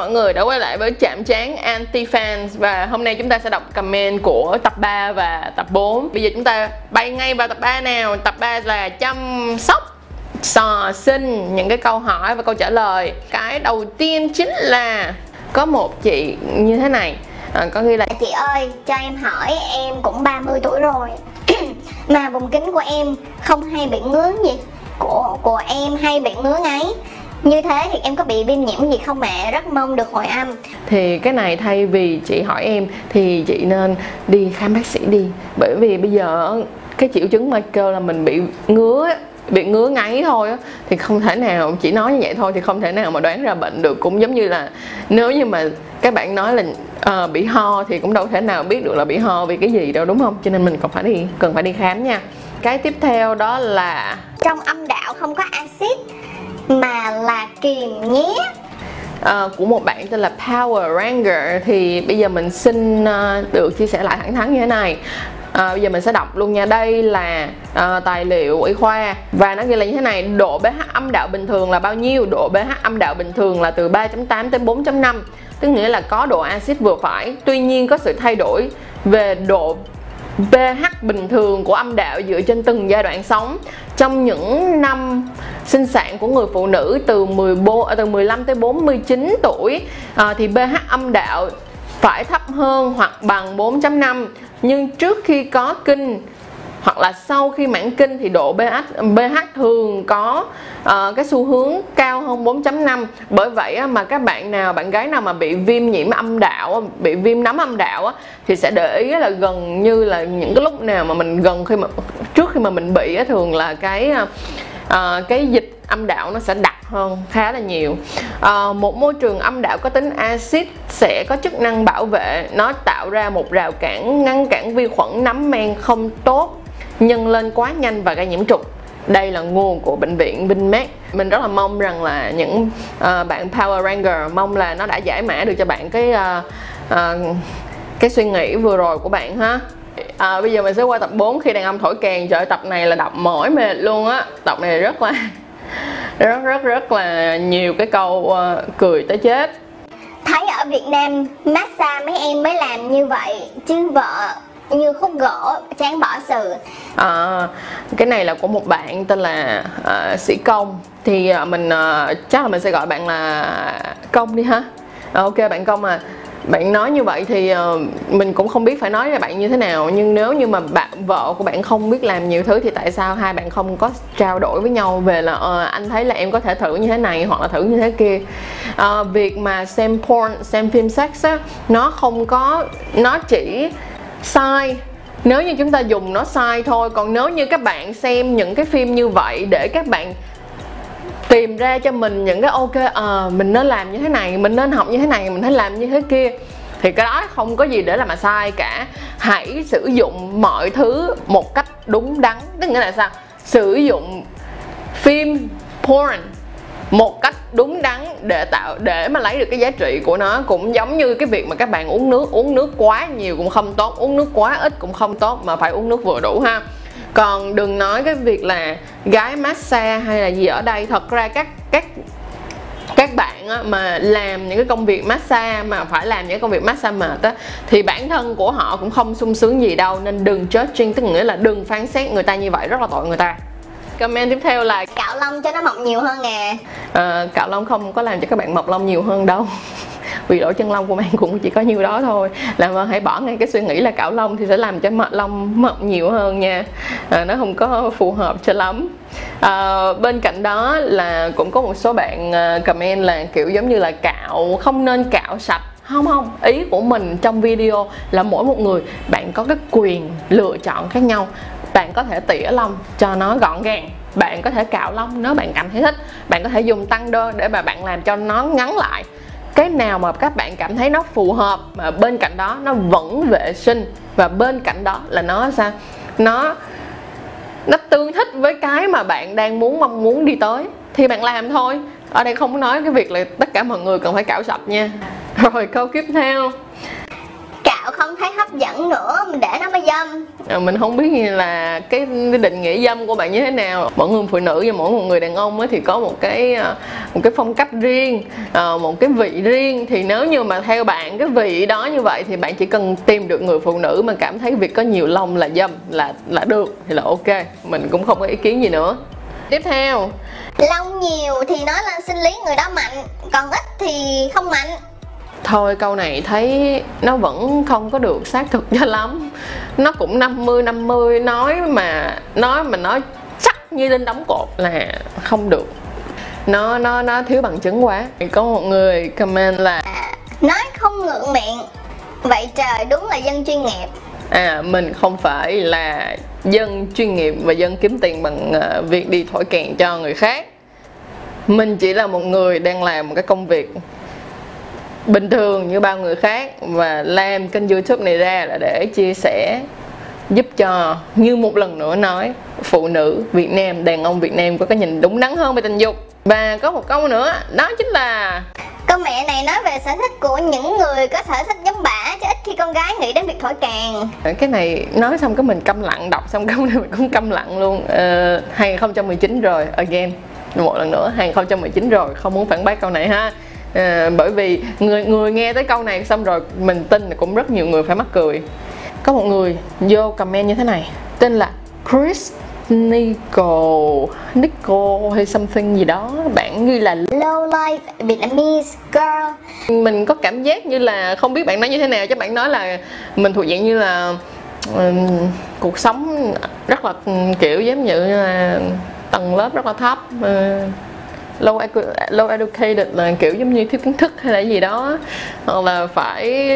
mọi người đã quay lại với chạm trán anti fans và hôm nay chúng ta sẽ đọc comment của tập 3 và tập 4. Bây giờ chúng ta bay ngay vào tập 3 nào. Tập 3 là chăm sóc sò sinh những cái câu hỏi và câu trả lời. Cái đầu tiên chính là có một chị như thế này à, có ghi là Chị ơi, cho em hỏi em cũng 30 tuổi rồi Mà vùng kính của em không hay bị ngứa gì Của, của em hay bị ngứa ngáy như thế thì em có bị viêm nhiễm gì không mẹ? Rất mong được hồi âm. Thì cái này thay vì chị hỏi em thì chị nên đi khám bác sĩ đi. Bởi vì bây giờ cái triệu chứng mà kêu là mình bị ngứa bị ngứa ngáy thôi á, thì không thể nào chỉ nói như vậy thôi thì không thể nào mà đoán ra bệnh được. Cũng giống như là nếu như mà các bạn nói là ờ, bị ho thì cũng đâu thể nào biết được là bị ho vì cái gì đâu đúng không? Cho nên mình còn phải đi cần phải đi khám nha. Cái tiếp theo đó là Trong âm đạo không có axit mà là kiềm nhé. À, của một bạn tên là Power Ranger. Thì bây giờ mình xin uh, được chia sẻ lại thẳng thắn như thế này. À, bây giờ mình sẽ đọc luôn nha. Đây là à, tài liệu y khoa. Và nó ghi là như thế này. Độ pH âm đạo bình thường là bao nhiêu? Độ pH âm đạo bình thường là từ 3.8 tới 4.5 tức nghĩa là có độ axit vừa phải. Tuy nhiên có sự thay đổi về độ pH bình thường của âm đạo dựa trên từng giai đoạn sống trong những năm sinh sản của người phụ nữ từ 14 à, từ 15 tới 49 tuổi à, thì pH âm đạo phải thấp hơn hoặc bằng 4.5 nhưng trước khi có kinh hoặc là sau khi mãn kinh thì độ pH pH thường có uh, cái xu hướng cao hơn 4.5 bởi vậy á, mà các bạn nào bạn gái nào mà bị viêm nhiễm âm đạo bị viêm nấm âm đạo á, thì sẽ để ý là gần như là những cái lúc nào mà mình gần khi mà trước khi mà mình bị á, thường là cái uh, cái dịch âm đạo nó sẽ đặc hơn khá là nhiều. À, một môi trường âm đạo có tính axit sẽ có chức năng bảo vệ nó tạo ra một rào cản ngăn cản vi khuẩn nấm men không tốt nhân lên quá nhanh và gây nhiễm trùng. Đây là nguồn của bệnh viện Vinmec. mình rất là mong rằng là những uh, bạn Power Ranger mong là nó đã giải mã được cho bạn cái uh, uh, cái suy nghĩ vừa rồi của bạn ha. À, bây giờ mình sẽ qua tập 4 khi đàn ông thổi kèn trời tập này là đọc mỏi mệt luôn á. Tập này rất là rất rất rất là nhiều cái câu uh, cười tới chết. Thấy ở Việt Nam massage mấy em mới làm như vậy Chứ vợ như khúc gỗ chán bỏ sự À, cái này là của một bạn tên là uh, sĩ công. Thì uh, mình uh, chắc là mình sẽ gọi bạn là công đi ha. Ok bạn công à. Bạn nói như vậy thì uh, mình cũng không biết phải nói với bạn như thế nào. Nhưng nếu như mà bạn vợ của bạn không biết làm nhiều thứ thì tại sao hai bạn không có trao đổi với nhau về là uh, anh thấy là em có thể thử như thế này hoặc là thử như thế kia? Uh, việc mà xem porn xem phim sex á nó không có nó chỉ sai. Nếu như chúng ta dùng nó sai thôi, còn nếu như các bạn xem những cái phim như vậy để các bạn tìm ra cho mình những cái ok ờ mình nên làm như thế này, mình nên học như thế này, mình nên làm như thế kia, thì cái đó không có gì để làm mà sai cả. Hãy sử dụng mọi thứ một cách đúng đắn. Tức nghĩa là sao? Sử dụng phim porn một cách đúng đắn để tạo để mà lấy được cái giá trị của nó cũng giống như cái việc mà các bạn uống nước. Uống nước quá nhiều cũng không tốt uống nước quá ít cũng không tốt mà phải uống nước vừa đủ ha. Còn đừng nói cái việc là gái massage hay là gì ở đây thật ra các các các bạn á, mà làm những cái công việc massage mà phải làm những công việc massage mệt á thì bản thân của họ cũng không sung sướng gì đâu. Nên đừng judging tức nghĩa là đừng phán xét người ta như vậy rất là tội người ta comment tiếp theo là Cạo lông cho nó mọc nhiều hơn nè. Ờ, cạo lông không có làm cho các bạn mọc lông nhiều hơn đâu. Vì lỗ chân lông của bạn cũng chỉ có nhiêu đó thôi. Làm ơn hãy bỏ ngay cái suy nghĩ là cạo lông thì sẽ làm cho mọc lông mọc nhiều hơn nha. À, nó không có phù hợp cho lắm. À, bên cạnh đó là cũng có một số bạn à, comment là kiểu giống như là cạo không nên cạo sạch. Không không ý của mình trong video là mỗi một người bạn có cái quyền lựa chọn khác nhau. Bạn có thể tỉa lông cho nó gọn gàng bạn có thể cạo lông nếu bạn cảm thấy thích. Bạn có thể dùng tăng đơn để mà bạn làm cho nó ngắn lại. Cái nào mà các bạn cảm thấy nó phù hợp mà bên cạnh đó nó vẫn vệ sinh và bên cạnh đó là nó sao? Nó nó tương thích với cái mà bạn đang muốn, mong muốn đi tới. Thì bạn làm thôi. Ở đây không nói cái việc là tất cả mọi người cần phải cạo sạch nha. Rồi câu tiếp theo Cạo đạo không thấy hấp dẫn nữa mình để nó mới dâm. À, mình không biết như là cái, định nghĩa dâm của bạn như thế nào. Mỗi người phụ nữ và mỗi một người đàn ông ấy thì có một cái à, một cái phong cách riêng à, một cái vị riêng. Thì nếu như mà theo bạn cái vị đó như vậy thì bạn chỉ cần tìm được người phụ nữ mà cảm thấy việc có nhiều lông là dâm là là được thì là ok. Mình cũng không có ý kiến gì nữa. Tiếp theo. Lông nhiều thì nói lên sinh lý người đó mạnh còn ít thì không mạnh thôi câu này thấy nó vẫn không có được xác thực cho lắm. Nó cũng 50 50 nói mà nói mà nói chắc như lên đóng cột là không được. Nó nó nó thiếu bằng chứng quá. Có một người comment là à, nói không ngượng miệng vậy trời đúng là dân chuyên nghiệp. À mình không phải là dân chuyên nghiệp và dân kiếm tiền bằng uh, việc đi thổi kèn cho người khác. Mình chỉ là một người đang làm một cái công việc bình thường như bao người khác và làm kênh youtube này ra là để chia sẻ giúp cho như một lần nữa nói phụ nữ Việt Nam đàn ông Việt Nam có cái nhìn đúng đắn hơn về tình dục. Và có một câu nữa đó chính là Câu mẹ này nói về sở thích của những người có sở thích giống bả Chứ ít khi con gái nghĩ đến việc thổi càng. Cái này nói xong cái mình câm lặng Đọc xong cái mình cũng câm lặng luôn. Uh, 2019 rồi again Một lần nữa 2019 rồi Không muốn phản bác câu này ha à, bởi vì người người nghe tới câu này xong rồi mình tin là cũng rất nhiều người phải mắc cười. Có một người vô comment như thế này tên là Chris Nico Nico hay something gì đó bạn ghi là low life Vietnamese girl. Mình có cảm giác như là không biết bạn nói như thế nào chứ bạn nói là mình thuộc dạng như là um, cuộc sống rất là kiểu giống như là tầng lớp rất là thấp uh, low, low educated là kiểu giống như thiếu kiến thức hay là gì đó. Hoặc là phải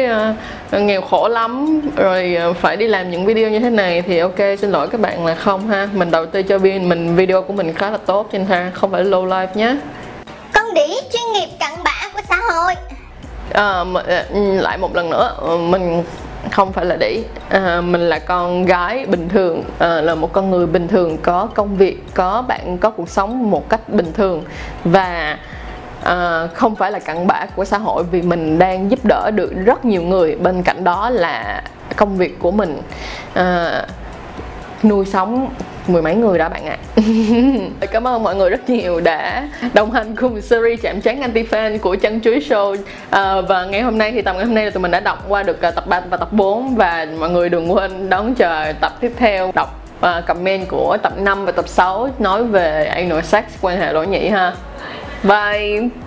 uh, nghèo khổ lắm rồi uh, phải đi làm những video như thế này thì ok xin lỗi các bạn là không ha. Mình đầu tư cho viên mình video của mình khá là tốt trên ha không phải low life nhé con đĩ chuyên nghiệp cặn bã của xã hội. À, lại một lần nữa mình không phải là đĩ à, mình là con gái bình thường à, là một con người bình thường có công việc có bạn có cuộc sống một cách bình thường. Và à, không phải là cặn bã của xã hội vì mình đang giúp đỡ được rất nhiều người. Bên cạnh đó là công việc của mình à, nuôi sống mười mấy người đó bạn ạ. À. cảm ơn mọi người rất nhiều đã đồng hành cùng series chạm trán anti fan của chân chuối show. À, và ngày hôm nay thì tập ngày hôm nay là tụi mình đã đọc qua được à, tập 3 và tập 4 và mọi người đừng quên đón chờ tập tiếp theo. Đọc uh, comment của tập 5 và tập 6 nói về anal sex quan hệ lỗ nhị ha. Bye.